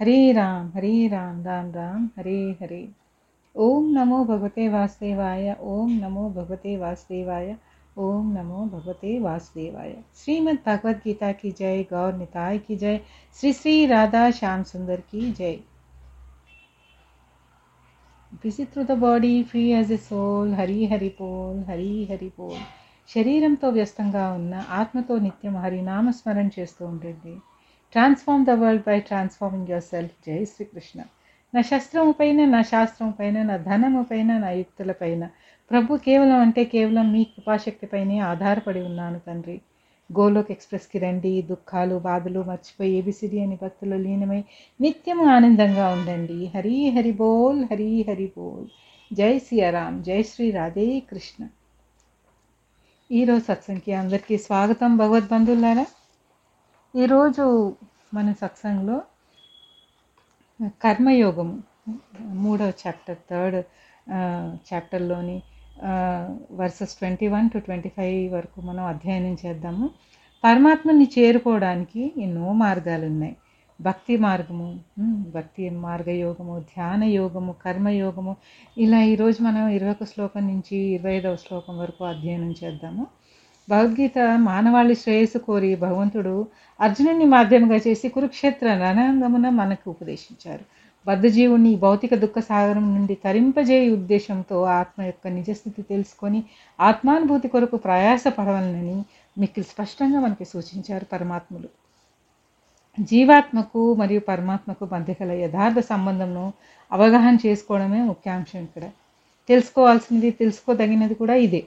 హరే రామ్ హరే రామ్ రామ్ రామ్ హరే హరే ఓం నమో భగవతే వాసుదేవాయ ఓం నమో భగవతే వాసుదేవాయ ఓం నమో భగవతే వాసుదేవాయ శ్రీమద్ భగవద్గీత की जय गौर निताय की जय श्री श्री राधा श्याम सुंदर की जय busy through the body free as a soul Hari Hari pole Hari Hari pole శరీరంతో వ్యస్తంగా ఉన్న ఆత్మతో నిత్యం హరి నామస్మరణ చేస్తూ ఉంటుంది Transform the world by transforming yourself జై శ్రీకృష్ణ. నా శస్త్రము పైన నా శాస్త్రము పైన నా ధనము పైన నా యుక్తుల పైన. ప్రభు కేవలం అంటే కేవలం మీ కృపాశక్తిపైనే ఆధారపడి ఉన్నాను తండ్రి. గోలోక్ ఎక్స్ప్రెస్కి రండి. దుఃఖాలు బాధలు మర్చిపోయి ఏబిసిడి అని భక్తులు లీనమై నిత్యం ఆనందంగా ఉండండి. హరి హరి బోల్ హరి హరి బోల్. జై సియారాం జై శ్రీ రాధే కృష్ణ. ఈరోజు సత్సంగ్కి అందరికీ స్వాగతం. భగవద్బంధువులారా ఈరోజు మన సత్సంగ్లో కర్మయోగము మూడవ chapter third చాప్టర్లోని verses twenty one to twenty five వరకు మనం అధ్యయనం చేద్దాము. పరమాత్మని చేరుకోవడానికి ఎన్నో మార్గాలు ఉన్నాయి. భక్తి మార్గము భక్తి మార్గయోగము ధ్యాన యోగము కర్మయోగము. ఇలా ఈరోజు మనం ఇరవై ఒక శ్లోకం నుంచి ఇరవై ఐదవ శ్లోకం వరకు అధ్యయనం చేద్దాము. భగవద్గీత మానవాళి శ్రేయస్సు కోరి భగవంతుడు అర్జునుని మాధ్యమంగా చేసి కురుక్షేత్ర రణాంగమున మనకు ఉపదేశించారు. బద్ధజీవుని భౌతిక దుఃఖ సాగరం నుండి తరింపజేయ ఉద్దేశంతో ఆత్మ యొక్క నిజస్థితి తెలుసుకొని ఆత్మానుభూతి కొరకు ప్రయాసపడవలనని మీకు స్పష్టంగా మనకి సూచించారు పరమాత్ములు. జీవాత్మకు మరియు పరమాత్మకు మధ్య గల యథార్థ సంబంధంను అవగాహన చేసుకోవడమే ముఖ్యాంశం ఇక్కడ. తెలుసుకోవాల్సినది తెలుసుకోదగినది కూడా ఇదే.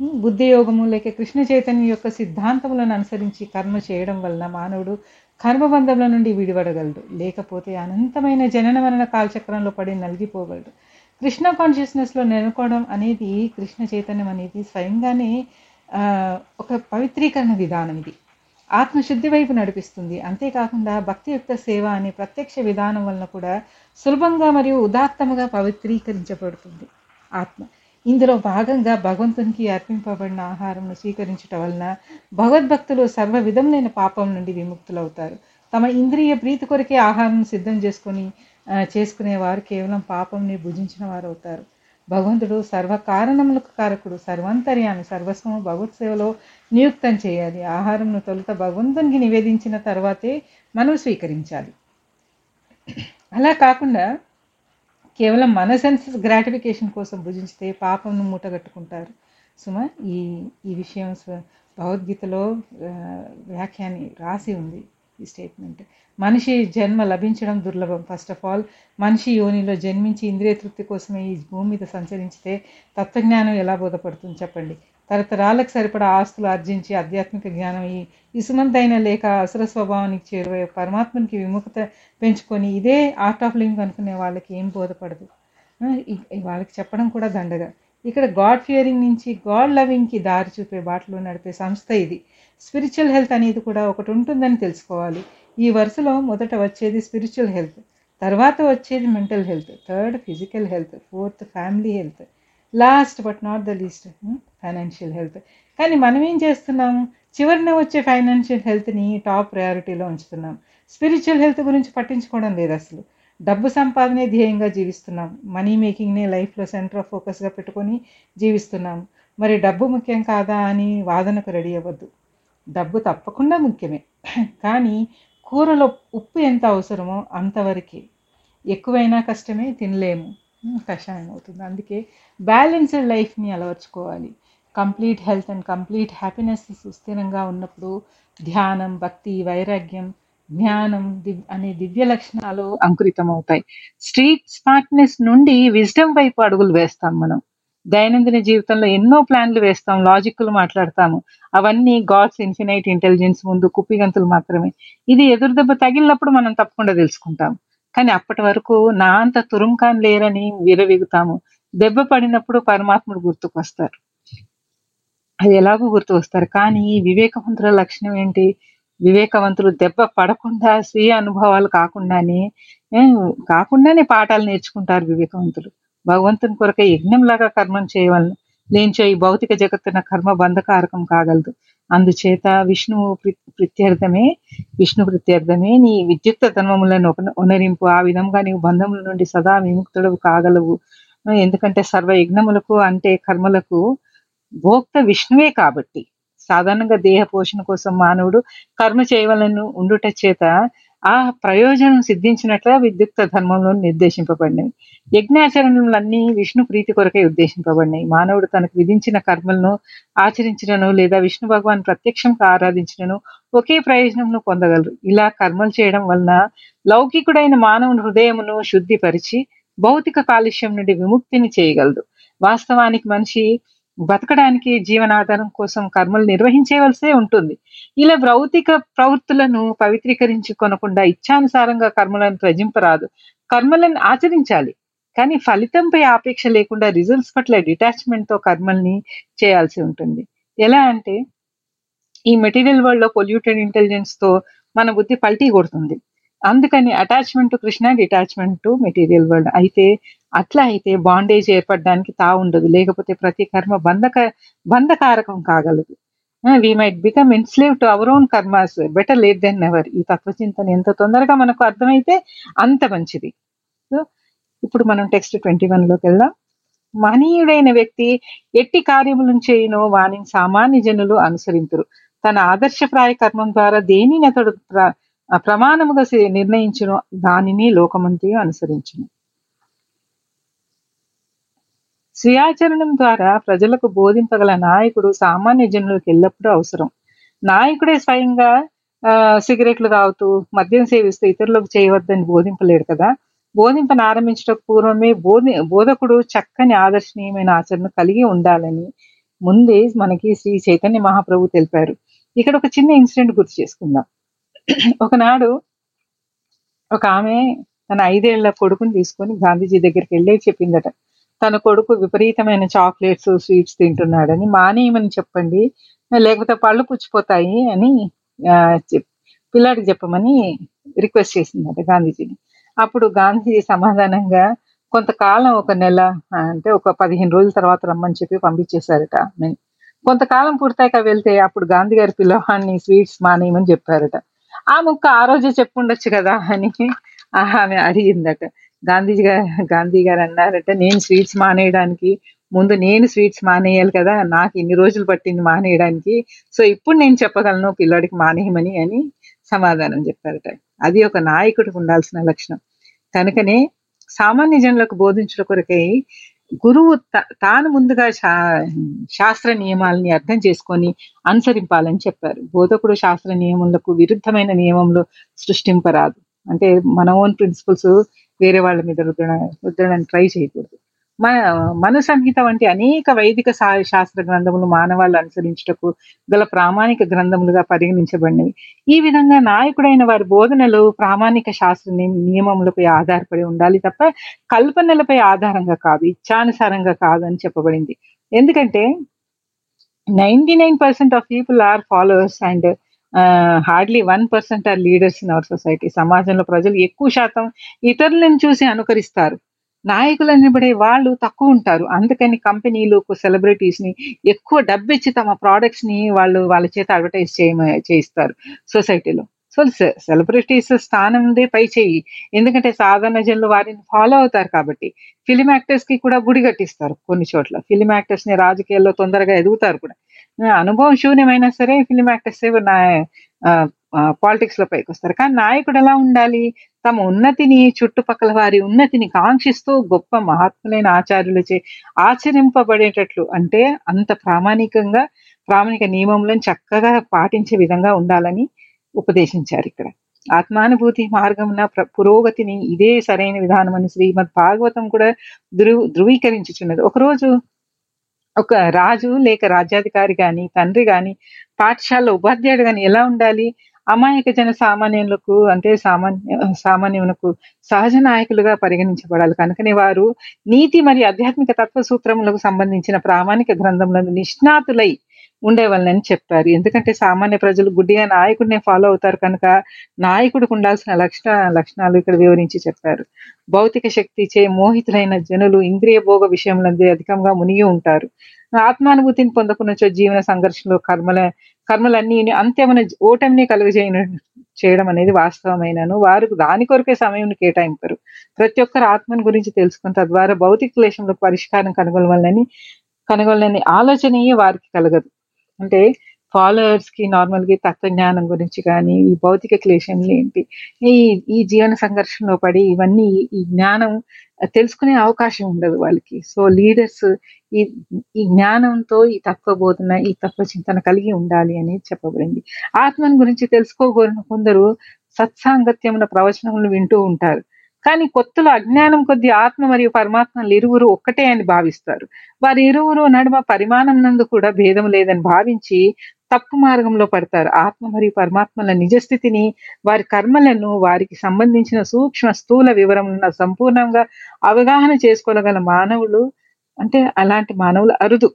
బుద్ధి యోగము లేక కృష్ణ చైతన్యం యొక్క సిద్ధాంతములను అనుసరించి కర్మ చేయడం వలన మానవుడు కర్మబంధముల నుండి విడిపడగలడు. లేకపోతే అనంతమైన జనన మరణ కాలచక్రంలో పడి నలిగిపోగలడు. కృష్ణ కాన్షియస్నెస్లో నెలకోవడం అనేది కృష్ణ చైతన్యం అనేది స్వయంగానే ఒక పవిత్రీకరణ విధానం ఇది. ఆత్మశుద్ధి వైపు నడిపిస్తుంది. అంతేకాకుండా భక్తియుక్త సేవ అనే ప్రత్యక్ష విధానం వలన కూడా సులభంగా మరియు ఉదాత్తముగా పవిత్రీకరించబడుతుంది ఆత్మ. ఇందులో భాగంగా భగవంతునికి అర్పింపబడిన ఆహారంను స్వీకరించటం వలన భగవద్భక్తులు సర్వ విధములైన పాపం నుండి విముక్తులవుతారు. తమ ఇంద్రియ ప్రీతి కొరకే ఆహారం సిద్ధం చేసుకొని చేసుకునేవారు కేవలం పాపంని భుజించిన వారు అవుతారు భగవంతుడు సర్వ కారణములకు కారకుడు సర్వాంతర్యాన్ని సర్వస్వము భగవత్ సేవలో నియుక్తం చేయాలి. ఆహారంను తొలుత భగవంతునికి నివేదించిన తర్వాతే మనం స్వీకరించాలి. అలా కాకుండా కేవలం మన సెన్సెస్ గ్రాటిఫికేషన్ కోసం భుజించితే పాపంను మూటగట్టుకుంటారు. సుమ ఈ ఈ విషయం భగవద్గీతలో వ్యాఖ్యాని రాసి ఉంది ఈ స్టేట్మెంట్ మనిషి జన్మ లభించడం దుర్లభం. ఫస్ట్ ఆఫ్ ఆల్ మనిషి యోనిలో జన్మించి ఇంద్రియ తృప్తి కోసమే ఈ భూమి మీద సంచరించితే తత్వజ్ఞానం ఎలా బోధపడుతుంది చెప్పండి. తరతరాలకు సరిపడా ఆస్తులు ఆర్జించి ఆధ్యాత్మిక జ్ఞానం ఈ ఇసుమంతైన లేక అసుర స్వభావానికి చేరువే పరమాత్మనికి విముఖత పెంచుకొని ఇదే ఆర్ట్ ఆఫ్ లివింగ్ అనుకునే వాళ్ళకి ఏం బోధపడదు. వాళ్ళకి చెప్పడం కూడా దండగా. ఇక్కడ గాడ్ ఫియరింగ్ నుంచి గాడ్ లవింగ్కి దారి చూపే బాటలో నడిపే సంస్థ ఇది. స్పిరిచువల్ హెల్త్ అనేది కూడా ఒకటి ఉంటుందని తెలుసుకోవాలి. ఈ వరుసలో మొదట వచ్చేది స్పిరిచువల్ హెల్త్ తర్వాత వచ్చేది mental health third physical health fourth family health. Last but not the least financial health కానీ మనం ఏం చేస్తున్నాం? చివరిన వచ్చే ఫైనాన్షియల్ హెల్త్ని టాప్ ప్రయారిటీలో ఉంచుతున్నాం. స్పిరిచువల్ హెల్త్ గురించి పట్టించుకోవడం లేదు అసలు. డబ్బు సంపాదనే ధ్యేయంగా జీవిస్తున్నాం. మనీ మేకింగ్నే లైఫ్లో సెంటర్ ఆఫ్ ఫోకస్గా పెట్టుకొని జీవిస్తున్నాం. మరి డబ్బు ముఖ్యం కాదా అని వాదనకు రెడీ అవ్వద్దు. డబ్బు తప్పకుండా ముఖ్యమే. కానీ కూరలో ఉప్పు ఎంత అవసరమో అంతవరకే. ఎక్కువైనా కష్టమే తినలేము. కషాయం అవుతుంది. అందుకే బ్యాలెన్స్డ్ లైఫ్ని అలవర్చుకోవాలి. Complete health and complete happiness సుస్థిరంగా ఉన్నప్పుడు ధ్యానం భక్తి వైరాగ్యం జ్ఞానం అనే దివ్య లక్షణాలు అంకురితమవుతాయి. స్ట్రీట్ స్మార్ట్నెస్ నుండి విజ్డమ్ వైపు అడుగులు వేస్తాం మనం. దైనందిన జీవితంలో ఎన్నో ప్లాన్లు వేస్తాం లాజిక్లు మాట్లాడతాము. అవన్నీ గాడ్స్ ఇన్ఫినైట్ ఇంటెలిజెన్స్ ముందు కుప్పిగంతులు మాత్రమే. ఇది ఎదురుదెబ్బ తగిలినప్పుడు మనం తప్పకుండా తెలుసుకుంటాం. కానీ అప్పటి వరకు నా అంత తురుంకాన్ లేరని విరవిగుతాము దెబ్బ పడినప్పుడు పరమాత్ముడు గుర్తుకు వస్తారు అది ఎలాగో గుర్తు వస్తారు కానీ ఈ వివేకవంతుల లక్షణం ఏంటి? వివేకవంతులు దెబ్బ పడకుండా స్వీయ అనుభవాలు కాకుండానే కాకుండానే పాఠాలు నేర్చుకుంటారు వివేకవంతులు. భగవంతుని కొరకే యజ్ఞంలాగా కర్మం చేయవలను లేంచో ఈ భౌతిక జగత్తున కర్మ బంధకారకం కాగలదు. అందుచేత విష్ణువు ప్రత్యర్థమే విష్ణు ప్రత్యర్థమే నీ విద్యుక్త ధర్మములను ఉనరింపు ఆ విధంగా నీవు బంధముల నుండి సదా విముక్తుడవు కాగలవు. ఎందుకంటే సర్వ యజ్ఞములకు అంటే కర్మలకు భోక్త విష్ణువే కాబట్టి. సాధారణంగా దేహ పోషణ కోసం మానవుడు కర్మ చేయవలను ఉండుట చేత ఆ ప్రయోజనం సిద్ధించినట్ల విద్యుక్త ధర్మంలో నిర్దేశింపబడినవి. యజ్ఞాచరణలన్నీ విష్ణు ప్రీతి కొరకై ఉద్దేశింపబడినాయి మానవుడు తనకు విధించిన కర్మలను ఆచరించినను లేదా విష్ణు భగవాన్ ప్రత్యక్షంగా ఆరాధించినను ఒకే ప్రయోజనంను పొందగలరు. ఇలా కర్మలు చేయడం వలన లౌకికుడైన మానవుని హృదయమును శుద్ధిపరిచి భౌతిక కాలుష్యం నుండి విముక్తిని చేయగలదు. వాస్తవానికి మనిషి బతకడానికి జీవనాధారం కోసం కర్మలు నిర్వహించేవలసే ఉంటుంది. ఇలా భౌతిక ప్రవృత్తులను పవిత్రీకరించుకొనకుండా ఇచ్ఛానుసారంగా కర్మలను త్యజింపరాదు. కర్మలను ఆచరించాలి. కానీ ఫలితంపై ఆపేక్ష లేకుండా రిజల్ట్స్ పట్ల డిటాచ్మెంట్తో కర్మల్ని చేయాల్సి ఉంటుంది. ఎలా అంటే ఈ మెటీరియల్ వరల్డ్లో పొల్యూటెడ్ ఇంటెలిజెన్స్తో మన బుద్ధి పల్టీ కొడుతుంది. అందుకని attachment to Krishna detachment to material world అయితే అట్లా అయితే బాండేజ్ ఏర్పడడానికి తా ఉండదు. లేకపోతే ప్రతి కర్మ బంధక బంధకారకం కాగలదు. We might become enslave to our own karmas better late than ever ఈ తత్వచింతన ఎంత తొందరగా మనకు అర్థమైతే అంత మంచిది. సో ఇప్పుడు మనం టెక్స్ట్ ట్వంటీ వన్లోకి వెళ్దాం. మహనీయుడైన వ్యక్తి ఎట్టి కార్యములను చేయనో వానిని సామాన్య జనులు అనుసరింతురు. తన ఆదర్శప్రాయ కర్మం ద్వారా దేనిని అతడు ప్రమాణముగా నిర్ణయించిన దానిని లోకమంతి అనుసరించును. స్వీయాచరణం ద్వారా ప్రజలకు బోధింపగల నాయకుడు సామాన్య జనులకు ఎల్లప్పుడూ అవసరం. నాయకుడే స్వయంగా ఆ, సిగరెట్లు తాగుతూ మద్యం సేవిస్తూ ఇతరులకు చేయవద్దని బోధింపలేడు కదా. బోధింపను ఆరంభించటకు పూర్వమే బోధి బోధకుడు చక్కని ఆదర్శనీయమైన ఆచరణ కలిగి ఉండాలని ముందే మనకి శ్రీ చైతన్య మహాప్రభు తెలిపారు. ఇక్కడ ఒక చిన్న ఇన్సిడెంట్ గుర్తు చేసుకుందాం. ఒకనాడు ఒక ఆమె తన ఐదేళ్ళ కొడుకుని తీసుకొని గాంధీజీ దగ్గరికి వెళ్ళే చెప్పిందట తన కొడుకు విపరీతమైన చాక్లెట్స్ స్వీట్స్ తింటున్నాడని మానేయమని చెప్పండి లేకపోతే పళ్ళు పుచ్చిపోతాయి అని పిల్లాడికి చెప్పమని రిక్వెస్ట్ చేసిందట గాంధీజీని. అప్పుడు గాంధీజీ సమాధానంగా కొంతకాలం ఒక నెల అంటే ఒక పదిహేను రోజుల తర్వాత రమ్మని చెప్పి పంపించేశారట కొంతకాలం పూర్తయిక వెళ్తే అప్పుడు గాంధీ గారి పిల్లవాడిని స్వీట్స్ మానేయమని చెప్పారట. ఆ ముక్క ఆ రోజే చెప్పుండొచ్చు కదా అని ఆమె అడిగిందట. గాంధీజీ గారు గాంధీ గారు అన్నారట నేను స్వీట్స్ మానేయడానికి ముందు నేను స్వీట్స్ మానేయాలి కదా నాకు ఇన్ని రోజులు పట్టింది మానేయడానికి సో ఇప్పుడు నేను చెప్పగలను పిల్లాడికి మానేయమని అని సమాధానం చెప్పారట. అది ఒక నాయకుడికి ఉండాల్సిన లక్షణం. కనుకనే సామాన్య జనులకు బోధించడం కొరకై గురువు తాను ముందుగా శా- శాస్త్ర నియమాలని అర్థం చేసుకొని అనుసరింపాలని చెప్పారు. బోధకుడు శాస్త్ర నియమములకు విరుద్ధమైన నియమంలో సృష్టింపరాదు. అంటే మన ఓన్ ప్రిన్సిపల్స్ వేరే వాళ్ళ మీద రుద్ర రుద్దడానికి ట్రై చేయకూడదు. మన మను సంహిత వంటి అనేక వైదిక శాస్త్ర గ్రంథములు మానవాళ్ళు అనుసరించుటకు గల ప్రామాణిక గ్రంథములుగా పరిగణించబడినవి. ఈ విధంగా నాయకుడైన వారి బోధనలు ప్రామాణిక శాస్త్ర నియమములపై ఆధారపడి ఉండాలి తప్ప కల్పనలపై ఆధారంగా కాదు ఇచ్చానుసారంగా కాదు అని చెప్పబడింది. ఎందుకంటే ninety nine percent of people are followers and hardly one percent are leaders in our society. సమాజంలో ప్రజలు ఎక్కువ శాతం ఇతరులను చూసి అనుకరిస్తారు. నాయకులు అనబడే వాళ్ళు తక్కువ ఉంటారు. అందుకని కంపెనీలు సెలబ్రిటీస్ని ఎక్కువ డబ్బు ఇచ్చి తమ ప్రోడక్ట్స్ని వాళ్ళు వాళ్ళ చేత అడ్వర్టైజ్ చేయ చేయిస్తారు సొసైటీలో. సో సెలబ్రిటీస్ స్థానం పై చేయి ఎందుకంటే సాధారణ జనులు వారిని ఫాలో అవుతారు కాబట్టి. ఫిలిం యాక్టర్స్కి కూడా గుడి కట్టిస్తారు కొన్ని చోట్ల. ఫిలిం యాక్టర్స్ని రాజకీయాల్లో తొందరగా ఎదుగుతారు కూడా. అనుభవం శూన్యమైనా సరే ఫిలిం యాక్టర్స్ పాలిటిక్స్లో పైకి వస్తారు. కానీ నాయకుడు ఎలా ఉండాలి? తమ ఉన్నతిని చుట్టుపక్కల వారి ఉన్నతిని కాంక్షిస్తూ గొప్ప మహాత్ములైన ఆచార్యులచే ఆచరింపబడేటట్లు అంటే అంత ప్రామాణికంగా ప్రామాణిక నియమంలో చక్కగా పాటించే విధంగా ఉండాలని ఉపదేశించారు ఇక్కడ. ఆత్మానుభూతి మార్గమున ప్ర- పురోగతిని ఇదే సరైన విధానం అని శ్రీమద్ భాగవతం కూడా ధృవ ధృవీకరించుచున్నది. ఒకరోజు ఒక రాజు లేక రాజ్యాధికారి గాని తండ్రి గాని పాఠశాల ఉపాధ్యాయుడు గాని ఎలా ఉండాలి? అమాయక జన సామాన్యులకు అంటే సామాన్య సామాన్యులకు సహజ నాయకులుగా పరిగణించబడాలి. కనుకనే వారు నీతి మరియు ఆధ్యాత్మిక తత్వ సూత్రములకు సంబంధించిన ప్రామాణిక గ్రంథములను నిష్ణాతులై ఉండేవాళ్ళని చెప్పారు. ఎందుకంటే సామాన్య ప్రజలు గుడ్డిగా నాయకుడినే ఫాలో అవుతారు కనుక నాయకుడికి ఉండాల్సిన లక్షణ లక్షణాలు ఇక్కడ వివరించి చెప్పారు. భౌతిక శక్తి చే మోహితులైన జనులు ఇంద్రియ భోగ విషయంలో అధికంగా మునిగి ఉంటారు. ఆత్మానుభూతిని పొందకుండా జీవన సంఘర్షణలో కర్మల కర్మలన్నీ అంత్యమైన ఓటమిని కలుగజేయన చేయడం అనేది వాస్తవమైనను. వారు దాని కొరకే సమయం కేటాయింపరు. ప్రతి ఒక్కరు ఆత్మను గురించి తెలుసుకుని తద్వారా భౌతిక క్లేశంలో పరిష్కారం కనుగొనవాలని కనుగొనని ఆలోచనయే వారికి కలగదు. అంటే ఫాలోవర్స్కి నార్మల్గా తత్వజ్ఞానం గురించి కానీ ఈ భౌతిక క్లేశంలు ఏంటి ఈ ఈ జీవన సంఘర్షణలో పడి ఇవన్నీ ఈ జ్ఞానం తెలుసుకునే అవకాశం ఉండదు వాళ్ళకి. సో లీడర్స్ ఈ ఈ జ్ఞానంతో ఈ తత్వ బోధన ఈ తత్వ చింతన కలిగి ఉండాలి అని చెప్పబడింది. ఆత్మను గురించి తెలుసుకోగోరిన కొందరు సత్సాంగత్యమున ప్రవచనములు వింటూ ఉంటారు. కానీ కొత్తలో అజ్ఞానం కొద్ది ఆత్మ మరియు పరమాత్మలు ఇరువురు ఒక్కటే అని భావిస్తారు. వారి ఇరువురు నడుమ పరిమాణం నందు కూడా భేదం లేదని భావించి తప్పు మార్గంలో పడతారు. ఆత్మ మరియు పరమాత్మల నిజస్థితిని వారి కర్మలను వారికి సంబంధించిన సూక్ష్మ స్థూల వివరములను సంపూర్ణంగా అవగాహన చేసుకోగల మానవులు అంటే అలాంటి మానవులు అరుదు.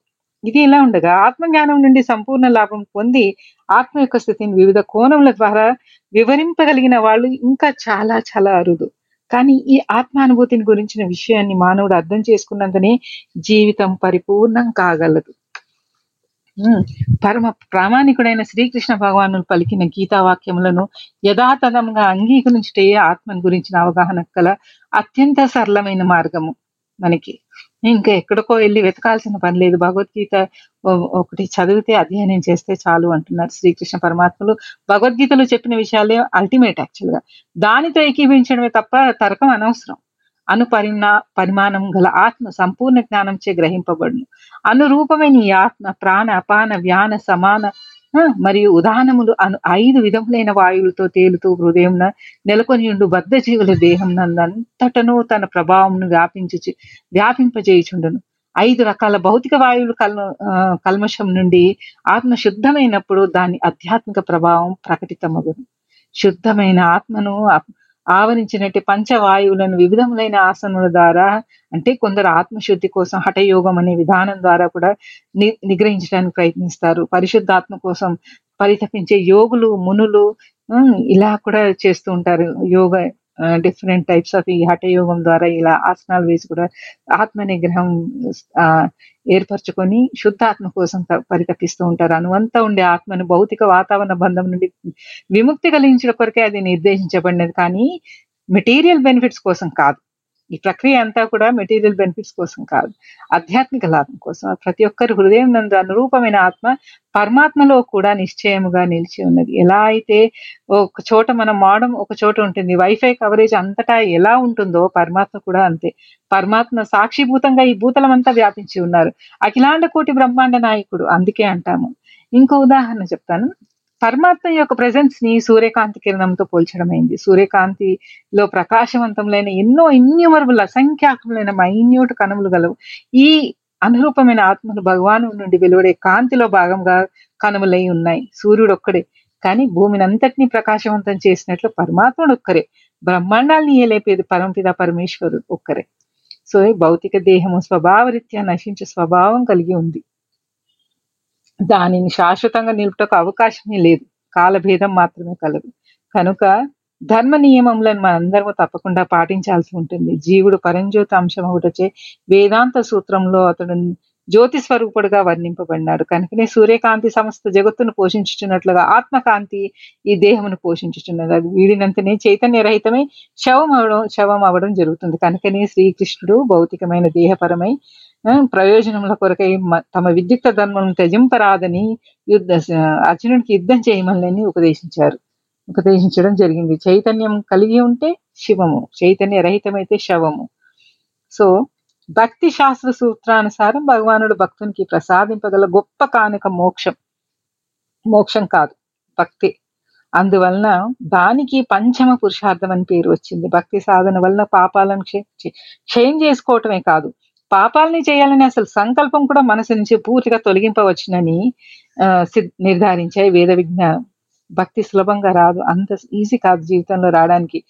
ఇది ఇలా ఉండగా ఆత్మజ్ఞానం నుండి సంపూర్ణ లాభం పొంది ఆత్మ యొక్క స్థితిని వివిధ కోణముల ద్వారా వివరింపగలిగిన వాళ్ళు ఇంకా చాలా చాలా అరుదు. కానీ ఈ ఆత్మానుభూతిని గురించిన విషయాన్ని మానవుడు అర్థం చేసుకున్నంతనే జీవితం పరిపూర్ణం కాగలదు. పరమ ప్రామాణికుడైన శ్రీకృష్ణ భగవాను పలికిన గీతా వాక్యములను యథాతథంగా అంగీకరించుటే ఆత్మను గురించిన అవగాహన గల అత్యంత సరళమైన మార్గము మనకి. ఇంకా ఎక్కడికో వెళ్ళి వెతకాల్సిన పని లేదు. భగవద్గీత ఒకటి చదివితే అధ్యయనం చేస్తే చాలు అంటున్నారు శ్రీకృష్ణ పరమాత్మలు. భగవద్గీతలో చెప్పిన విషయాలే అల్టిమేట్ యాక్చువల్గా దానితో ఏకీభించడమే తప్ప తర్కం అనవసరం. అనుపరిణా పరిమాణం గల ఆత్మ సంపూర్ణ జ్ఞానం చే గ్రహింపబడును. అనురూపమైన ఈ ఆత్మ ప్రాణ అపాన వ్యాన సమాన మరియు ఉదాహరణములు అను ఐదు విధములైన వాయువులతో తేలుతూ హృదయంన నెలకొని ఉండు బద్ధ జీవుల దేహం నందంతటను తన ప్రభావంను వ్యాపించి వ్యాపింపజేయుచుండును. ఐదు రకాల భౌతిక వాయువులు కల్ కల్మషం నుండి ఆత్మ శుద్ధమైనప్పుడు దాని ఆధ్యాత్మిక ప్రభావం ప్రకటితమగును. శుద్ధమైన ఆత్మను ఆవరించినట్టు పంచవాయువులను వివిధములైన ఆసనముల ద్వారా అంటే కొందరు ఆత్మశుద్ధి కోసం హఠయోగం అనే విధానం ద్వారా కూడా ని నిగ్రహించడానికి ప్రయత్నిస్తారు. పరిశుద్ధాత్మ కోసం పరితపించే యోగులు మునులు ఇలా కూడా చేస్తూ ఉంటారు యోగ డిఫరెంట్ టైప్స్ ఆఫ్ ఈ హఠయోగం ద్వారా ఇలా ఆసనాలు వేసి కూడా ఆత్మ నిగ్రహం ఆ, ఏర్పరచుకొని శుద్ధాత్మ కోసం త- పరితపిస్తూ ఉంటారు. అనువంతా ఉండే ఆత్మను భౌతిక వాతావరణ బంధం నుండి విముక్తి కలిగించడం కొరకే అది నిర్దేశించబడినది. కానీ మెటీరియల్ బెనిఫిట్స్ కోసం కాదు. ఈ ప్రక్రియ అంతా కూడా మెటీరియల్ బెనిఫిట్స్ కోసం కాదు ఆధ్యాత్మిక లాభం కోసం. ప్రతి ఒక్కరి హృదయం నందు అనురూపమైన ఆత్మ పరమాత్మలో కూడా నిశ్చయముగా నిలిచి ఉన్నది. ఎలా అయితే ఒక చోట మన మోడం ఒక చోట ఉంటుంది వైఫై కవరేజ్ అంతటా ఎలా ఉంటుందో పరమాత్మ కూడా అంతే. పరమాత్మ సాక్షిభూతంగా ఈ భూతలమంతా వ్యాపించి ఉన్నారు. అఖిలాండ కోటి బ్రహ్మాండ నాయకుడు అందుకే అంటాము. ఇంకో ఉదాహరణ చెప్తాను. పరమాత్మ యొక్క ప్రెజెన్స్ని సూర్యకాంతి కిరణంతో పోల్చడమైంది. సూర్యకాంతిలో ప్రకాశవంతములైన ఎన్నో ఇన్యూమరబుల్ అసంఖ్యాకములైన మైన్యూట్ కణములు గలవు. ఈ అనురూపమైన ఆత్మలు భగవాను నుండి వెలువడే కాంతిలో భాగంగా కణములై ఉన్నాయి. సూర్యుడు ఒక్కడే కానీ భూమిని అంతటినీ ప్రకాశవంతం చేసినట్లు పరమాత్ముడు ఒక్కరే బ్రహ్మాండాల్ని ఏలేపేది పరమపిత పరమేశ్వరుడు ఒక్కరే. సో భౌతిక దేహము స్వభావరీత్యా నశించే స్వభావం కలిగి ఉంది. దానిని శాశ్వతంగా నిలుపుటకు అవకాశమే లేదు. కాలభేదం మాత్రమే కలదు. కనుక ధర్మ నియమములను మనందరము తప్పకుండా పాటించాల్సి ఉంటుంది. జీవుడు పరంజ్యోతి అంశం ఒకటొచ్చే వేదాంత సూత్రంలో అతడు జ్యోతి స్వరూపుడుగా వర్ణింపబడినాడు. కనుకనే సూర్యకాంతి సమస్త జగత్తును పోషించుచున్నట్లుగా ఆత్మకాంతి ఈ దేహమును పోషించుచున్నది. అది వీడినంతనే చైతన్య రహితమై శవం అవడం శవం అవడం జరుగుతుంది. కనుకనే శ్రీకృష్ణుడు భౌతికమైన దేహపరమై ప్రయోజనముల కొరకై మ- తమ విద్యుక్త ధర్మం త్యజింపరాదని యుద్ధ అర్జునుడికి యుద్ధం చేయమని ఉపదేశించారు. ఉపదేశించడం జరిగింది. చైతన్యం కలిగి ఉంటే శివము చైతన్య రహితమైతే శవము. సో భక్తి శాస్త్ర సూత్రానుసారం భగవానుడు భక్తునికి ప్రసాదింపగల గొప్ప కానుక మోక్షం. మోక్షం కాదు భక్తి. అందువలన దానికి పంచమ పురుషార్థం అని పేరు వచ్చింది. భక్తి సాధన వలన పాపాలను క్షే- క్షయం చేసుకోవటమే కాదు. పాపాలని చేయాలని అసలు సంకల్పం కూడా మనసు నుంచి పూర్తిగా తొలగింపవచ్చునని ఆ, సిద్- నిర్ధారించాయి వేద విజ్ఞానం భక్తి సులభంగా రాదు. అంత ఈజీ కాదు జీవితంలో రావడానికి.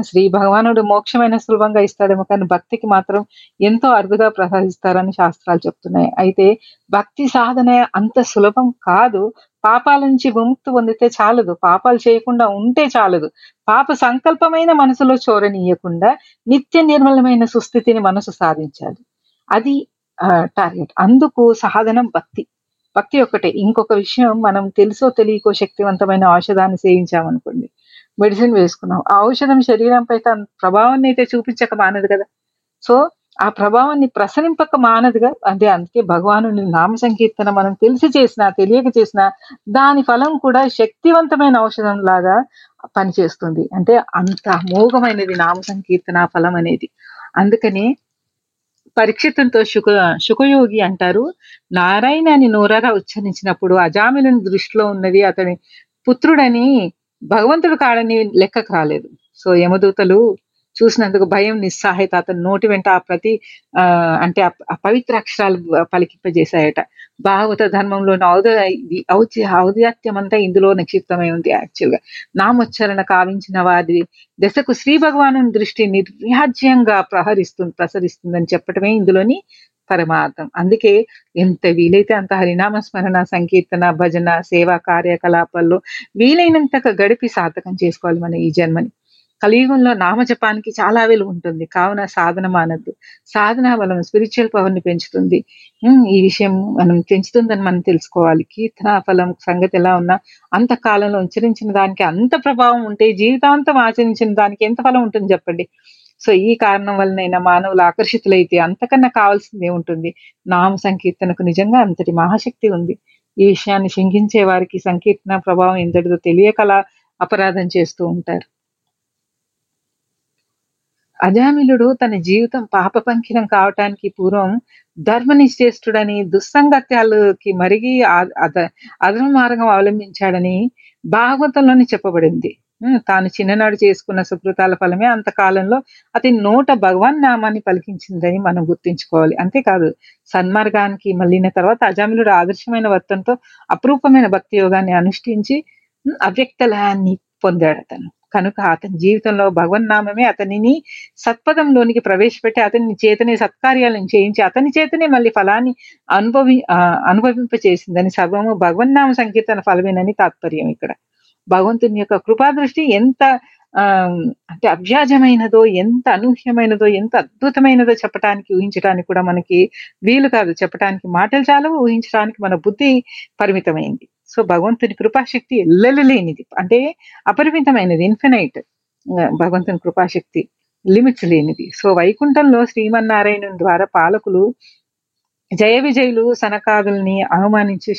శ్రీ భగవానుడు మోక్షమైన సులభంగా ఇస్తాడేమో కానీ భక్తికి మాత్రం ఎంతో అరుదుగా ప్రసాదిస్తారని శాస్త్రాలు చెప్తున్నాయి. అయితే భక్తి సాధన అంత సులభం కాదు. పాపాల నుంచి విముక్తి పొందితే చాలదు. పాపాలు చేయకుండా ఉంటే చాలదు. పాప సంకల్పమైన మనసులో చోరనీయకుండా నిత్య నిర్మలమైన సుస్థితిని మనసు సాధించాలి. అది టార్గెట్ అందుకు సాధనం భక్తి. భక్తి ఒక్కటే. ఇంకొక విషయం మనం తెలుసో తెలియకో శక్తివంతమైన ఔషధాన్ని సేవించామనుకోండి. మెడిసిన్ వేసుకున్నాం. ఆ ఔషధం శరీరంపై తన ప్రభావాన్ని అయితే చూపించక మానదు కదా. సో ఆ ప్రభావాన్ని ప్రసరింపక మానదుగా అదే అందుకే భగవాను నామ సంకీర్తన మనం తెలిసి చేసినా తెలియక చేసినా దాని ఫలం కూడా శక్తివంతమైన ఔషధం లాగా పనిచేస్తుంది. అంటే అంత అమోఘమైనది నామ సంకీర్తన ఫలం అనేది. అందుకని పరీక్షితంతో శుక శుకయోగి అంటారు. నారాయణ అని నోరారా ఉచ్చరించినప్పుడు అజామిలుని దృష్టిలో ఉన్నది అతని పుత్రుడని భగవంతుడు కాడని లెక్కకు రాలేదు. సో యమదూతలు చూసినందుకు భయం నిస్సహాయత అతని నోటి వెంట ఆ ప్రతి ఆ అంటే ఆ అక్షరాలు పలికింపజేశాయట. భాగవత ధర్మంలోని ఔద ఔచి అంతా ఇందులో నిక్షిప్తమై ఉంది యాక్చువల్గా. నామోచ్చరణ కావించిన వారి దశకు శ్రీ భగవాను దృష్టి నిర్వ్యాజ్యంగా ప్రహరిస్తుంది ప్రసరిస్తుందని చెప్పటమే ఇందులోని పరమార్థం. అందుకే ఎంత వీలైతే అంత హరినామ స్మరణ సంకీర్తన భజన సేవా కార్యకలాపాల్లో వీలైనంతగా గడిపి సార్థకం చేసుకోవాలి మన ఈ జన్మని. కలియుగంలో నామజపానికి చాలా విలువ ఉంటుంది కావున సాధన మానద్దు. సాధన బలం స్పిరిచువల్ పవర్ని పెంచుతుంది. ఈ విషయం మనం పెంచుతుందని మనం తెలుసుకోవాలి. కీర్తన ఫలం సంగతి ఎలా ఉన్నా అంత కాలంలో ఉచ్చరించిన దానికి అంత ప్రభావం ఉంటే జీవితాంతం ఆచరించిన దానికి ఎంత ఫలం ఉంటుంది చెప్పండి? సో ఈ కారణం వలనైనా మానవులు ఆకర్షితులైతే అంతకన్నా కావాల్సింది ఉంటుంది. నామ సంకీర్తనకు నిజంగా అంతటి మహాశక్తి ఉంది. ఈ విషయాన్ని శంకించే వారికి సంకీర్తన ప్రభావం ఎంతటిదో తెలియకలా అపరాధం చేస్తూ ఉంటారు. అజామిలుడు తన జీవితం పాపపంకిలం కావటానికి పూర్వం ధర్మనిశ్చేష్టుడని దుస్సంగత్యాలకి మరిగి అధర్మ మార్గం అవలంబించాడని భాగవతంలోనే చెప్పబడింది. తాను చిన్ననాడు చేసుకున్న సుకృతాల ఫలమే అంతకాలంలో అతని నోట భగవాన్ నామాన్ని పలికించిందని మనం గుర్తించుకోవాలి. అంతేకాదు సన్మార్గానికి మళ్ళిన తర్వాత అజామిలుడు ఆదర్శమైన వర్తంతో అపురూపమైన భక్తి యోగాన్ని అనుష్ఠించి అవ్యక్తలాన్ని పొందాడు అతను కనుక అతని జీవితంలో భగవన్నామే అతనిని సత్పదంలోనికి ప్రవేశపెట్టి అతని చేతనే సత్కార్యాలను చేయించి అతని చేతనే మళ్ళీ ఫలాన్ని అనుభవి అనుభవింపచేసిందని సర్వము భగవన్నామ సంకీర్తన ఫలమేనని తాత్పర్యం ఇక్కడ. భగవంతుని యొక్క కృపాదృష్టి ఎంత అంటే అవ్యాజమైనదో ఎంత అనూహ్యమైనదో ఎంత అద్భుతమైనదో చెప్పడానికి ఊహించడానికి కూడా మనకి వీలు కాదు. చెప్పడానికి మాటలు చాలవు ఊహించడానికి మన బుద్ధి పరిమితమైంది. సో భగవంతుని కృపాశక్తి ఎల్లలేనిది. అంటే అపరిమితమైనది ఇన్ఫినైట్ భగవంతుని కృపాశక్తి లిమిట్స్ లేనిది. సో వైకుంఠంలో శ్రీమన్నారాయణ ద్వారా పాలకులు జయ విజయులు సనకాదుల్ని అవమానించి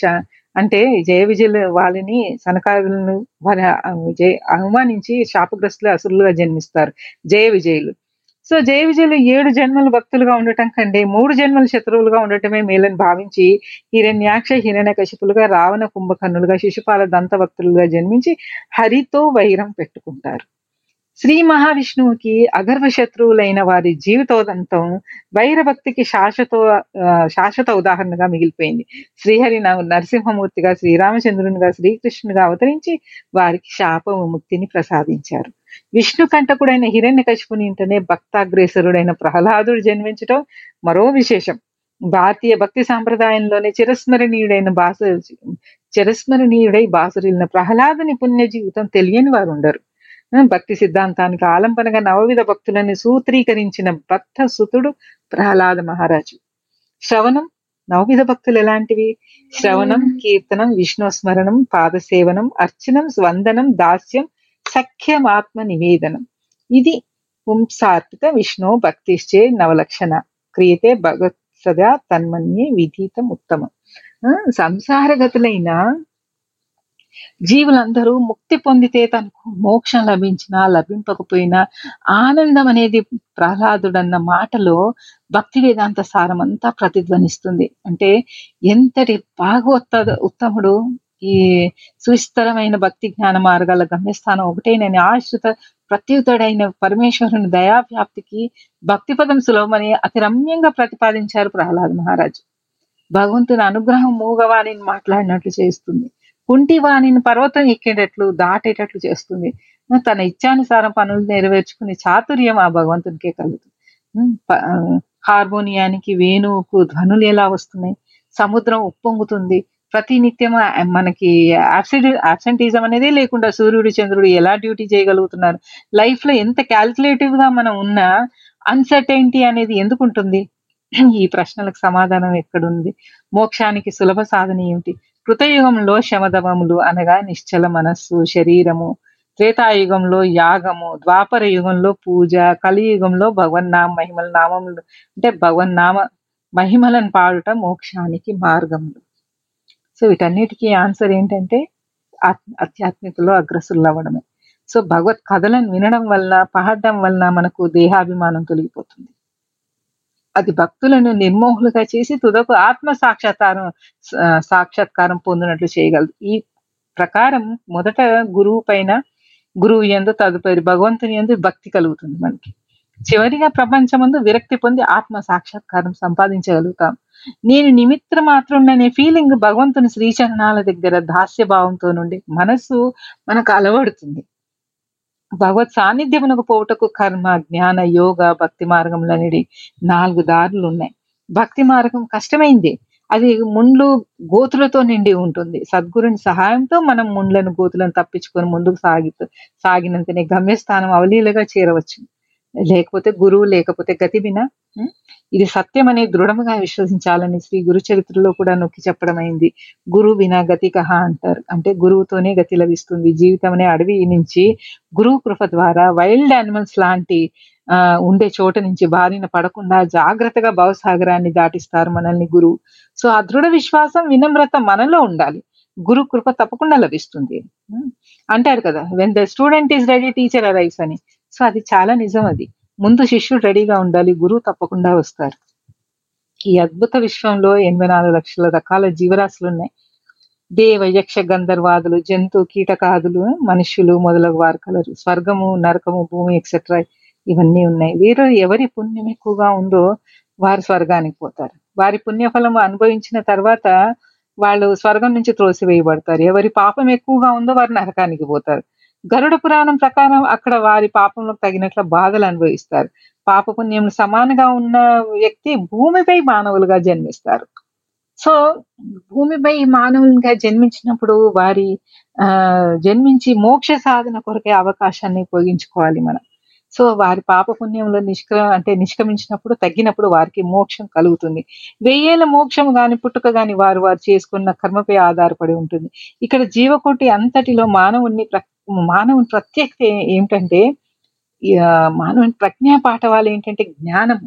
అంటే జయ విజయులు వాళ్ళని సనకాదులను వారి జయ అవమానించి శాపగ్రస్తులు అసురులుగా జన్మిస్తారు. జయ విజయులు. సో జయ విజయలు ఏడు జన్మలు భక్తులుగా ఉండటం కంటే మూడు జన్మలు శత్రువులుగా ఉండటమే మేలని భావించి హిరణ్యాక్ష హిరణ్య కశిపులుగా రావణ కుంభకర్ణులుగా శిశుపాల దంత భక్తులుగా జన్మించి హరితో వైరం పెట్టుకుంటారు. శ్రీ మహావిష్ణువుకి అగర్వ శత్రువులైన వారి జీవితోదంతం వైరభక్తికి శాశ్వత శాశ్వత ఉదాహరణగా మిగిలిపోయింది. శ్రీహరి నరసింహమూర్తిగా శ్రీరామచంద్రునిగా శ్రీకృష్ణునిగా అవతరించి వారికి శాప విముక్తిని ప్రసాదించారు. విష్ణు కంటకుడైన హిరణ్య కశిపుని ఇంటనే భక్తాగ్రేసరుడైన ప్రహ్లాదుడు జన్మించటం మరో విశేషం. భారతీయ భక్తి సాంప్రదాయంలోనే చిరస్మరణీయుడైన బాసు చిరస్మరణీయుడై బాసురిలిన ప్రహ్లాదుని పుణ్య జీవితం తెలియని వారు ఉండరు భక్తి సిద్ధాంతానికి ఆలంబనగా నవవిధ భక్తులని సూత్రీకరించిన భక్త సుతుడు ప్రహ్లాద మహారాజు. శ్రవణం నవవిధ భక్తులు ఎలాంటివి? శ్రవణం కీర్తనం విష్ణు స్మరణం పాదసేవనం అర్చనం వందనం దాస్యం సఖ్యమాత్మ నివేదనం. ఇది పుంసార్పిత విష్ణు భక్తిశ్చే నవలక్షణ. క్రియతే భగత్ సదా తన్మన్యే విధీతం ఉత్తమం సంసారగతులైన జీవులందరూ ముక్తి పొందితే తనకు మోక్షం లభించినా లభింపకపోయినా ఆనందం అనేది ప్రహ్లాదుడన్న మాటలో భక్తి వేదాంత సారం అంతా ప్రతిధ్వనిస్తుంది. అంటే ఎంతటి భాగవత ఉత్తముడు ఈ సువిస్తరమైన భక్తి జ్ఞాన మార్గాల గమ్యస్థానం ఒకటేనని ఆశ్రిత ప్రత్యుతుడైన పరమేశ్వరుని దయావ్యాప్తికి భక్తి పదం సులభమని అతి రమ్యంగా ప్రతిపాదించారు ప్రహ్లాద్ మహారాజు. భగవంతుని అనుగ్రహం మూగవాణిని మాట్లాడినట్లు చేస్తుంది. కుంటి వాణిని పర్వతం ఎక్కేటట్లు దాటేటట్లు చేస్తుంది. తన ఇచ్చానుసారం పనులు నెరవేర్చుకునే చాతుర్యం ఆ భగవంతునికే కలుగుతుంది. హార్మోనియానికి వేణువుకు ధ్వనులు ఎలా వస్తున్నాయి? సముద్రం ఉప్పొంగుతుంది. ప్రతి నిత్యం మనకి అబ్సెంట్ అబ్సెంటిజం అనేది లేకుండా సూర్యుడు చంద్రుడు ఎలా డ్యూటీ చేయగలుగుతున్నారు? లైఫ్లో ఎంత క్యాల్కులేటివ్గా మనం ఉన్నా అన్సర్టైనిటీ అనేది ఎందుకు ఉంటుంది ఈ ప్రశ్నలకు సమాధానం ఎక్కడుంది? మోక్షానికి సులభ సాధన ఏమిటి? కృతయుగంలో శమదమములు అనగా నిశ్చల మనస్సు శరీరము త్రేతాయుగంలో యాగము ద్వాపర యుగంలో పూజ కలియుగంలో భగవన్నామ మహిమల నామములు అంటే భగవన్నామ మహిమలను పాడుట మోక్షానికి మార్గములు. సో వీటన్నిటికీ ఆన్సర్ ఏంటంటే ఆధ్యాత్మికలో అగ్రసులు అవ్వడమే. సో భగవత్ కథలను వినడం వల్ల పాడడం వలన మనకు దేహాభిమానం తొలగిపోతుంది. అది భక్తులను నిర్మోహులుగా చేసి తుదకు ఆత్మ సాక్షాత్కారం సాక్షాత్కారం పొందినట్లు చేయగలదు. ఈ ప్రకారం మొదట గురువు పైన గురువు ఎందు తదుపరి భగవంతుని ఎందు భక్తి కలుగుతుంది మనకి. చివరిగా ప్రపంచమందు విరక్తి పొంది ఆత్మ సాక్షాత్కారం సంపాదించగలుగుతాం. నేను నిమిత్త మాత్రం అనే ఫీలింగ్ భగవంతుని శ్రీచరణాల దగ్గర దాస్య భావంతో నుండి మనస్సు మనకు అలవడుతుంది. భగవత్ సాన్నిధ్యమునకు పోవుటకు కర్మ జ్ఞాన యోగ భక్తి మార్గంలో అనేది నాలుగు దారులు ఉన్నాయి. భక్తి మార్గం కష్టమైంది. అది ముండ్లు గోతులతో నిండి ఉంటుంది. సద్గురుని సహాయంతో మనం ముండ్లను గోతులను తప్పించుకొని ముందుకు సాగి సాగినంతనే గమ్యస్థానం అవలీలగా చేరవచ్చు. లేకపోతే గురువు లేకపోతే గతి విన ఇది సత్యం అనే దృఢముగా విశ్వసించాలని శ్రీ గురు చరిత్రలో కూడా నొక్కి చెప్పడం అయింది. గురు వినా గతి కహ అంటారు. అంటే గురువుతోనే గతి లభిస్తుంది. జీవితం అనే అడవి నుంచి గురువు కృప ద్వారా వైల్డ్ యానిమల్స్ లాంటి ఆ ఉండే చోట నుంచి బారిన పడకుండా జాగ్రత్తగా భవసాగరాన్ని దాటిస్తారు మనల్ని గురువు. సో ఆ దృఢ విశ్వాసం వినమ్రత మనలో ఉండాలి. గురు కృప తప్పకుండా లభిస్తుంది. అంటారు కదా when the student is ready teacher arrives అని. సో అది చాలా నిజం అది. ముందు శిష్యుడు రెడీగా ఉండాలి గురువు తప్పకుండా వస్తారు. ఈ అద్భుత విశ్వంలో ఎనభై నాలుగు లక్షల రకాల జీవరాశులు ఉన్నాయి. దేవ యక్ష గంధర్వాదులు జంతు కీటకాదులు మనుషులు మొదలగు వారు కలరు స్వర్గము నరకము భూమి ఎక్సెట్రా ఇవన్నీ ఉన్నాయి. వీరు ఎవరి పుణ్యం ఎక్కువగా ఉందో వారు స్వర్గానికి పోతారు. వారి పుణ్యఫలం అనుభవించిన తర్వాత వాళ్ళు స్వర్గం నుంచి త్రోసివేయబడతారు. ఎవరి పాపం ఎక్కువగా ఉందో వారు నరకానికి పోతారు. గరుడ పురాణం ప్రకారం అక్కడ వారి పాపంలో తగినట్ల బాధలు అనుభవిస్తారు. పాప సమానంగా ఉన్న వ్యక్తి భూమిపై మానవులుగా జన్మిస్తారు. సో భూమిపై మానవులుగా జన్మించినప్పుడు వారి ఆ జన్మించి మోక్ష సాధన కొరకే అవకాశాన్ని ఉపయోగించుకోవాలి మనం. సో వారి పాప పుణ్యంలో నిష్క్ర అంటే నిష్క్రమించినప్పుడు తగ్గినప్పుడు వారికి మోక్షం కలుగుతుంది. వెయ్యేళ్ళ మోక్షం గాని పుట్టుక గాని వారు వారు చేసుకున్న కర్మపై ఆధారపడి ఉంటుంది. ఇక్కడ జీవకోటి అంతటిలో మానవుని మానవుని ప్రత్యేకత ఏమిటంటే మానవుని ప్రజ్ఞా పాఠవాలు ఏంటంటే జ్ఞానం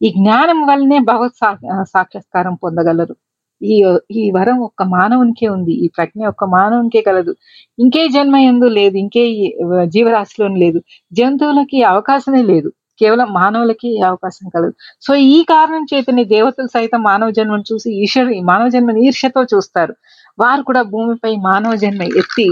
ఈ జ్ఞానం వల్లనే భగవత్ సాక్షాత్కారం పొందగలరు. ఈ ఈ వరం ఒక్క మానవునికే ఉంది. ఈ ప్రజ్ఞ ఒక్క మానవునికే కలదు. ఇంకే జన్మ ఎందు లేదు. ఇంకే ఈ, జీవరాశిలోని లేదు. జంతువులకి అవకాశమే లేదు. కేవలం మానవులకి అవకాశం కలదు. సో ఈ కారణం చేతనే దేవతలు సైతం మానవ జన్మను చూసి ఈశ్వరు ఈ మానవ జన్మని ఈర్ష్యతో చూస్తారు. వారు కూడా భూమిపై మానవ జన్మ ఎత్తి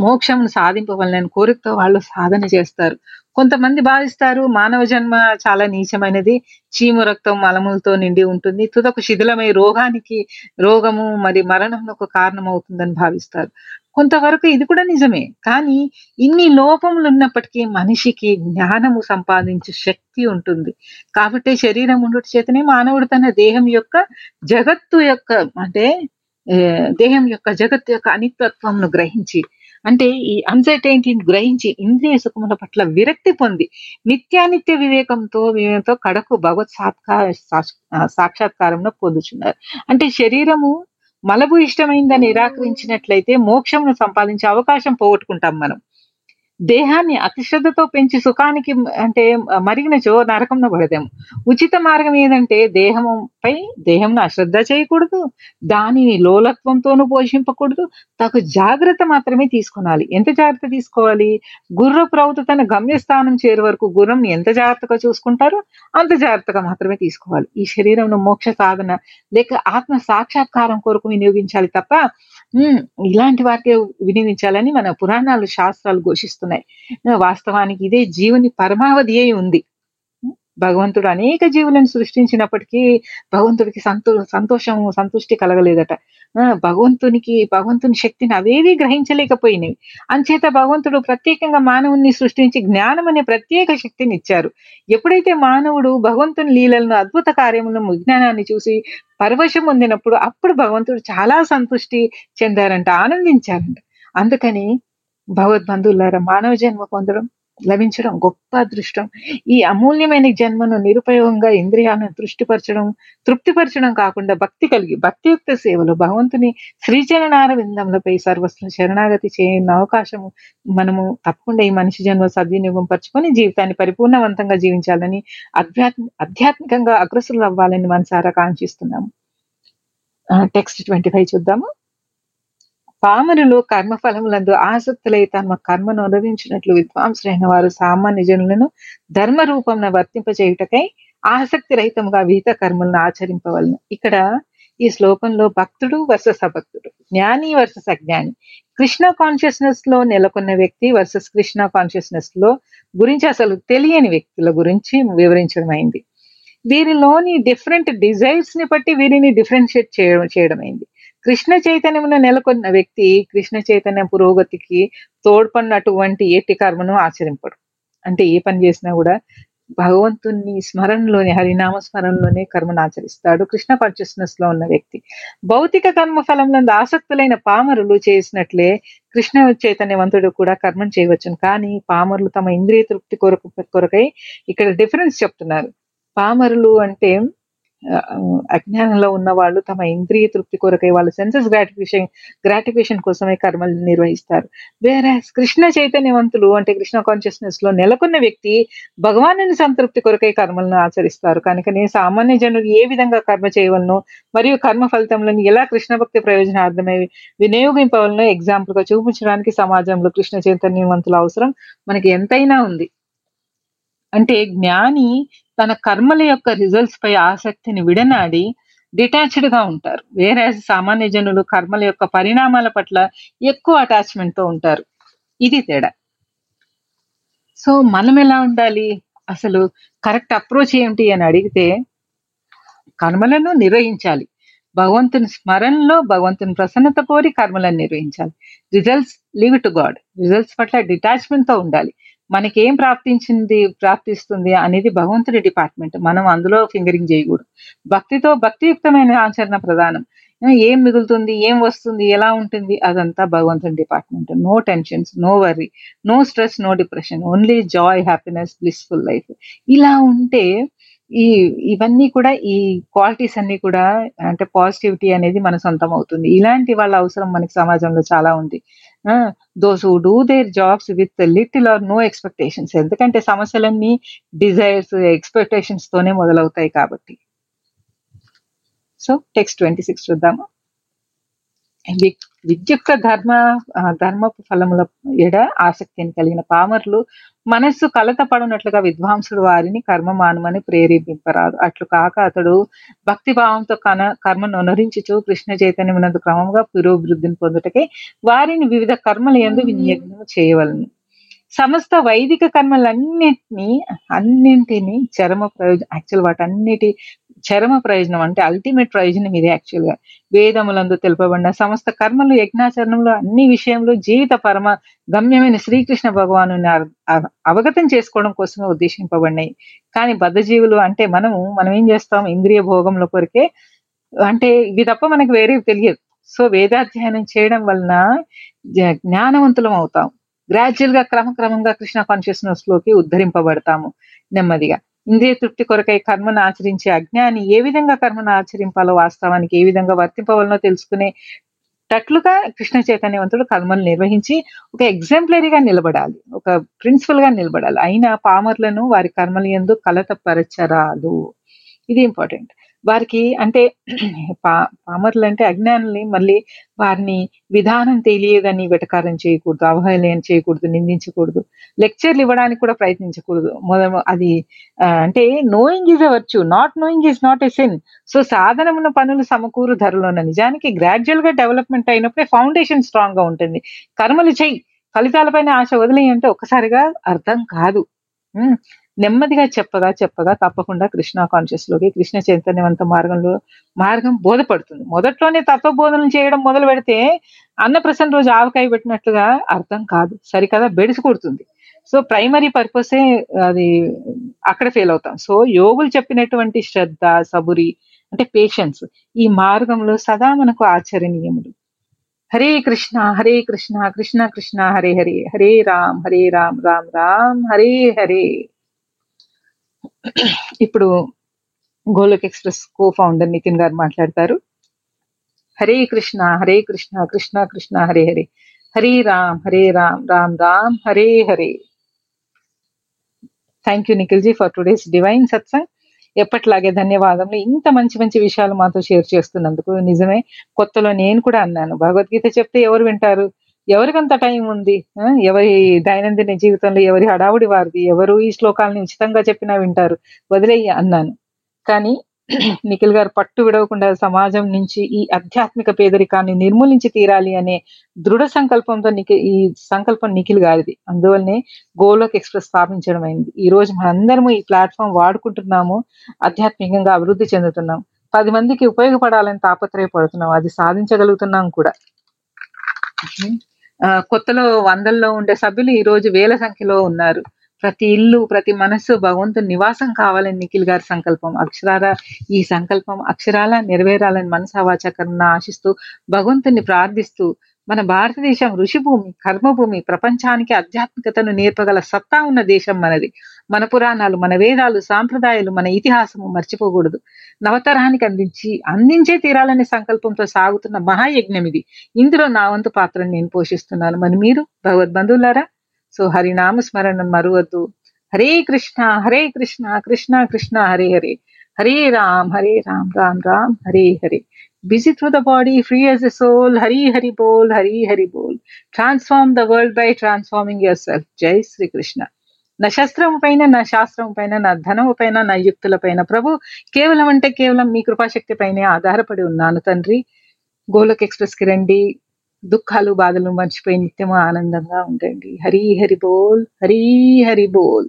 మోక్షం సాధింపవలనని కోరికతో వాళ్ళు సాధన చేస్తారు. కొంతమంది భావిస్తారు మానవ జన్మ చాలా నీచమైనది. చీము రక్తం మలములతో నిండి ఉంటుంది. తుదకు శిథిలమై రోగానికి రోగము మరి మరణంకు కారణమవుతుందని భావిస్తారు. కొంతవరకు ఇది కూడా నిజమే. కానీ ఇన్ని లోపములు ఉన్నప్పటికీ మనిషికి జ్ఞానము సంపాదించే శక్తి ఉంటుంది. కాబట్టి శరీరం ఉండటి చేతనే మానవుడు తన దేహం యొక్క జగత్తు యొక్క అంటే దేహం యొక్క జగత్తు యొక్క అనిత్వత్వంను గ్రహించి అంటే ఈ అన్సర్టైనిటీని గ్రహించి ఇంద్రియ సుఖముల పట్ల విరక్తి పొంది నిత్యానిత్య వివేకంతో వివేకంతో కడకు భగవత్ సాత్కార సాక్షాత్కారంలో పొందుచున్నారు. అంటే శరీరము మలబు ఇష్టమైందని నిరాకరించినట్లయితే మోక్షమును సంపాదించే అవకాశం పోగొట్టుకుంటాం మనం. దేహాన్ని అతిశ్రద్ధతో పెంచి సుఖానికి అంటే మరిగినచో నరకంలో పడదాము ఉచిత మార్గం ఏదంటే దేహంపై దేహంను అశ్రద్ధ చేయకూడదు దానిని లోలత్వంతోనూ పోషింపకూడదు తగు జాగ్రత్త మాత్రమే తీసుకొనాలి ఎంత జాగ్రత్త తీసుకోవాలి? గుర్రపు రౌతు తన గమ్యస్థానం చేరే వరకు గుర్రం ఎంత జాగ్రత్తగా చూసుకుంటారో అంత జాగ్రత్తగా మాత్రమే తీసుకోవాలి. ఈ శరీరంలో మోక్ష సాధన లేక ఆత్మ సాక్షాత్కారం కొరకు వినియోగించాలి తప్ప హ్మ్ ఇలాంటి వారికే వినియోగించాలని మన పురాణాలు శాస్త్రాలు ఘోషిస్తున్నాయి. వాస్తవానికి ఇదే జీవుని పరమావధి అయి ఉంది. భగవంతుడు అనేక జీవులను సృష్టించినప్పటికీ భగవంతుడికి సంతో సంతోషం సంతుష్టి కలగలేదట. భగవంతునికి భగవంతుని శక్తిని అవేవి గ్రహించలేకపోయినవి. అంచేత భగవంతుడు ప్రత్యేకంగా మానవుని సృష్టించి జ్ఞానం అనే ప్రత్యేక శక్తిని ఇచ్చారు. ఎప్పుడైతే మానవుడు భగవంతుని లీలలను అద్భుత కార్యములను విజ్ఞానాన్ని చూసి పరవశం పొందినప్పుడు అప్పుడు భగవంతుడు చాలా సంతుష్టి చెందారంట ఆనందించారంట. అందుకని భగవద్బంధువులారా మానవ జన్మ పొందడం లభించడం గొప్ప అదృష్టం. ఈ అమూల్యమైన జన్మను నిరుపయోగంగా ఇంద్రియాలను తృష్టిపరచడం తృప్తిపరచడం కాకుండా భక్తి కలిగి భక్తియుక్త సేవలు భగవంతుని శ్రీచరణార విందములపై సర్వస్వం శరణాగతి చేయని అవకాశము మనము తప్పకుండా ఈ మనిషి జన్మ సద్వినియోగం పరుచుకొని జీవితాన్ని పరిపూర్ణవంతంగా జీవించాలని అధ్యాత్మ ఆధ్యాత్మికంగా అగ్రసులు అవ్వాలని మనసారా కాంక్షిస్తున్నాము. టెక్స్ట్ ట్వంటీ ఫైవ్ చూద్దాము. పామరులు కర్మఫలములందు ఆసక్తులై తమ కర్మను అనుభవించినట్లు విద్వాంసులైన వారు సామాన్య జనులను ధర్మ రూపంన వర్తింపచేయుటకై ఆసక్తి రహితముగా విహిత కర్మలను ఆచరింపవలను. ఇక్కడ ఈ శ్లోకంలో భక్తుడు వర్సెస్ అభక్తుడు జ్ఞాని వర్సెస్ అజ్ఞాని కృష్ణ కాన్షియస్నెస్లో నెలకొన్న వ్యక్తి వర్సెస్ కృష్ణ కాన్షియస్నెస్లో గురించి అసలు తెలియని వ్యక్తుల గురించి వివరించడం అయింది. వీరిలోని డిఫరెంట్ డిజైర్స్ని బట్టి వీరిని డిఫరెన్షియేట్ చేయడం చేయడం అయింది. కృష్ణ చైతన్యమును నెలకొన్న వ్యక్తి కృష్ణ చైతన్య పురోగతికి తోడ్పడినటువంటి ఎట్టి కర్మను ఆచరింపడు. అంటే ఏ పని చేసినా కూడా భగవంతుని స్మరణలోనే హరినామ స్మరణలోనే కర్మను ఆచరిస్తాడు. కృష్ణ కాన్షియస్నెస్లో ఉన్న వ్యక్తి. భౌతిక కర్మ ఫలంలో ఆసక్తులైన పామరులు చేసినట్లే కృష్ణ చైతన్యవంతుడు కూడా కర్మం చేయవచ్చును. కానీ పామరులు తమ ఇంద్రియ తృప్తి కొరకు కొరకై ఇక్కడ డిఫరెన్స్ చెప్తున్నారు. పామరులు అంటే అజ్ఞానంలో ఉన్న వాళ్ళు తమ ఇంద్రియ తృప్తి కొరకై వాళ్ళ సెన్సెస్ గ్రాటిఫికేషన్ గ్రాటిఫికేషన్ కోసమే కర్మలు నిర్వహిస్తారు. వేరే కృష్ణ చైతన్యవంతులు అంటే కృష్ణ కాన్షియస్నెస్లో నెలకొన్న వ్యక్తి భగవానుని సంతృప్తి కొరకై కర్మలను ఆచరిస్తారు. కనుక నేను సామాన్య జనులు ఏ విధంగా కర్మ చేయవలను మరియు కర్మ ఫలితములను ఎలా కృష్ణ భక్తి ప్రయోజనార్థమై వినియోగింపవలను ఎగ్జాంపుల్గా చూపించడానికి సమాజంలో కృష్ణ చైతన్యవంతుల అవసరం మనకి ఎంతైనా ఉంది. అంటే జ్ఞాని తన కర్మల యొక్క రిజల్ట్స్ పై ఆసక్తిని విడనాడి డిటాచ్డ్గా ఉంటారు. వేరే సామాన్య జనులు కర్మల యొక్క పరిణామాల పట్ల ఎక్కువ అటాచ్మెంట్తో ఉంటారు. ఇది తేడా. సో మనం ఎలా ఉండాలి? అసలు కరెక్ట్ అప్రోచ్ ఏమిటి అని అడిగితే కర్మలను నిర్వహించాలి. భగవంతుని స్మరణలో భగవంతుని ప్రసన్నత కోరి కర్మలను నిర్వహించాలి. Results leave to god results పట్ల డిటాచ్మెంట్తో ఉండాలి. మనకి ఏం ప్రాప్తించింది ప్రాప్తిస్తుంది అనేది భగవంతుడి డిపార్ట్మెంట్. మనం అందులో ఫింగరింగ్ చేయకూడదు. భక్తితో భక్తియుక్తమైన ఆచరణ ప్రధానం. ఏం మిగులుతుంది ఏం వస్తుంది ఎలా ఉంటుంది అదంతా భగవంతుని department. No tensions no worry no stress no depression. Only joy happiness blissful life. ఇలా ఉంటే ఈ ఇవన్నీ కూడా ఈ క్వాలిటీస్ అన్ని కూడా అంటే పాజిటివిటీ అనేది మన సొంతం అవుతుంది. ఇలాంటి వాళ్ళ అవసరం మనకి సమాజంలో చాలా ఉంది. Those who do their jobs with little or no expectations ఎందుకంటే సమస్యలన్నీ డిజైర్స్ ఎక్స్పెక్టేషన్స్ తోనే మొదలవుతాయి కాబట్టి. సో టెక్స్ట్ ట్వంటీ సిక్స్ చూద్దాము విద్యుక్త ధర్మ ధర్మపు ఫలముల ఎడ ఆసక్తిని కలిగిన పామర్లు మనస్సు కలత పడినట్లుగా విద్వాంసుడు వారిని కర్మ మానమని ప్రేరేపింపరాదు. అట్లు కాక అతడు భక్తి భావంతో కన కర్మను అనురించుచు కృష్ణ చైతన్యమునందు క్రమంగా పురోభివృద్ధిని పొందుటకై వారిని వివిధ కర్మల యందు వినియోగం చేయవలను. సమస్త వైదిక కర్మలన్నిటినీ అన్నింటినీ చరమ ప్రయోజనం యాక్చువల్ వాటన్నిటి చరమ ప్రయోజనం అంటే అల్టిమేట్ ప్రయోజనం ఇది యాక్చువల్గా. వేదములందు తెలుపబడిన సమస్త కర్మలు యజ్ఞాచరణంలో అన్ని విషయంలో జీవిత పరమ గమ్యమైన శ్రీకృష్ణ భగవాను అవగతం చేసుకోవడం కోసమే ఉద్దేశింపబడినాయి. కానీ బద్ధజీవులు అంటే మనము మనం ఏం చేస్తాం? ఇంద్రియ భోగంలో కొరికే అంటే ఇవి తప్ప మనకు వేరే తెలియదు. సో వేదాధ్యయనం చేయడం వలన జ్ఞానవంతులం అవుతాం. గ్రాడ్యువల్గా క్రమక్రమంగా కృష్ణ కాన్షియస్నెస్లోకి ఉద్ధరింపబడతాము. నెమ్మదిగా. ఇంద్రియ తృప్తి కొరకై కర్మను ఆచరించే అజ్ఞాని ఏ విధంగా కర్మను ఆచరింపాలో వాస్తవానికి ఏ విధంగా వర్తింపవలనో తెలుసుకునే టట్లుగా కృష్ణ చైతన్యవంతుడు కర్మలు నిర్వహించి ఒక ఎగ్జాంపులరీగా నిలబడాలి. ఒక ప్రిన్సిపల్గా నిలబడాలి. అయినా పామర్లను వారి కర్మలు ఎందు కలతపరచరాదు ఇది ఇంపార్టెంట్. వారికి అంటే పా పామర్లు అంటే అజ్ఞానుల్ని మళ్ళీ వారిని విధానం తెలియదని వెటకారం చేయకూడదు అవహేళన చేయకూడదు నిందించకూడదు లెక్చర్లు ఇవ్వడానికి కూడా ప్రయత్నించకూడదు. మొదలు అది అంటే knowing is a virtue not knowing is not a sin so సాధనమున పనులు సమకూరు ధరలోన. నిజానికి గ్రాడ్యువల్గా డెవలప్మెంట్ అయినప్పుడే ఫౌండేషన్ స్ట్రాంగ్గా ఉంటుంది. కర్మలు చెయ్యి ఫలితాలపైన ఆశ వదిలేయంటే ఒక్కసారిగా అర్థం కాదు. నెమ్మదిగా చెప్పగా చెప్పగా తప్పకుండా కృష్ణ కాన్షియస్లోకి కృష్ణ చైతన్యవంత మార్గంలో మార్గం బోధపడుతుంది. మొదట్లోనే తత్వబోధనలు చేయడం మొదలు పెడితే అన్నప్రసన్న రోజు ఆవకాయ పెట్టినట్లుగా అర్థం కాదు. సరికదా బెడిసి కొడుతుంది. సో ప్రైమరీ పర్పసే అది అక్కడ ఫెయిల్ అవుతాం. సో యోగులు చెప్పినటువంటి శ్రద్ధ సబురి అంటే పేషెన్స్ ఈ మార్గంలో సదా మనకు ఆచరణీయములు. హరే కృష్ణ హరే కృష్ణ కృష్ణ కృష్ణ హరే హరే హరే రామ్ హరే రామ్ రామ్ రామ్ హరే హరే. ఇప్పుడు Golok express co founder Nitin గారు మాట్లాడతారు. హరే కృష్ణ హరే కృష్ణ కృష్ణ కృష్ణ హరే హరే. హరే రామ్ హరే రామ్ రామ్ రామ్ హరే Hare. Thank you Nikhilji for today's divine satsang ఎప్పట్లాగే ధన్యవాదములు. ఇంత మంచి మంచి విషయాలు మాతో షేర్ చేస్తున్నందుకు నిజమే. కొత్తలో నేను కూడా అన్నాను. భగవద్గీత చెప్తే ఎవరు వింటారు? ఎవరికంత టైం ఉంది? ఎవరి దైనందిన జీవితంలో ఎవరి హడావుడి వారిది? ఎవరు ఈ శ్లోకాలని ఉచితంగా చెప్పినా వింటారు? వదిలేయి అన్నాను. కానీ నిఖిల్ గారు పట్టు విడవకుండా సమాజం నుంచి ఈ ఆధ్యాత్మిక పేదరికాన్ని నిర్మూలించి తీరాలి అనే దృఢ సంకల్పంతో నిఖి ఈ సంకల్పం నిఖిల్ గారిది. అందువల్లనే గోలోక్ ఎక్స్ప్రెస్ స్థాపించడం అయింది. ఈ రోజు మనందరము ఈ ప్లాట్ఫామ్ వాడుకుంటున్నాము ఆధ్యాత్మికంగా అభివృద్ధి చెందుతున్నాం. పది మందికి ఉపయోగపడాలని తాపత్రయపడుతున్నాం. అది సాధించగలుగుతున్నాం కూడా. కొత్తలో వందల్లో ఉండే సభ్యులు ఈ రోజు వేల సంఖ్యలో ఉన్నారు. ప్రతి ఇల్లు ప్రతి మనస్సు భగవంతుని నివాసం కావాలని నిఖిల్ గారి సంకల్పం. అక్షరాల ఈ సంకల్పం అక్షరాల నెరవేరాలని మనసావాచకరణ ఆశిస్తూ భగవంతుని ప్రార్థిస్తూ మన భారతదేశం ఋషిభూమి కర్మభూమి ప్రపంచానికి ఆధ్యాత్మికతను నేర్పగల సత్తా ఉన్న దేశం మనది. మన పురాణాలు మన వేదాలు సాంప్రదాయాలు మన ఇతిహాసము మర్చిపోకూడదు. నవతరానికి అందించి అందించే తీరాలనే సంకల్పంతో సాగుతున్న మహాయజ్ఞం ఇది. ఇందులో నా వంతు పాత్రను నేను పోషిస్తున్నాను. మరి మీరు భగవద్బంధువులారా? సో హరినామ స్మరణం మరువద్దు. హరే కృష్ణ హరే కృష్ణ కృష్ణ కృష్ణ హరే హరే. హరే రామ్ హరే రామ్ రామ్ రామ్ హరే Hare busy through the body, free as a soul. Hari Hari Bol, Hari Hari Bol. Transform the world by transforming yourself. Jai Sri Krishna. నా శస్త్రం పైన నా శాస్త్రం పైన నా ధనము పైన నా యుక్తుల పైన ప్రభు కేవలం అంటే కేవలం మీ కృపాశక్తి పైనే ఆధారపడి ఉన్నాను తండ్రి గోలక్ ఎక్స్ప్రెస్కి రండి దుఃఖాలు బాధలు మర్చిపోయి నిత్యము ఆనందంగా ఉండండి హరి హరి బోల్ హరి హరి బోల్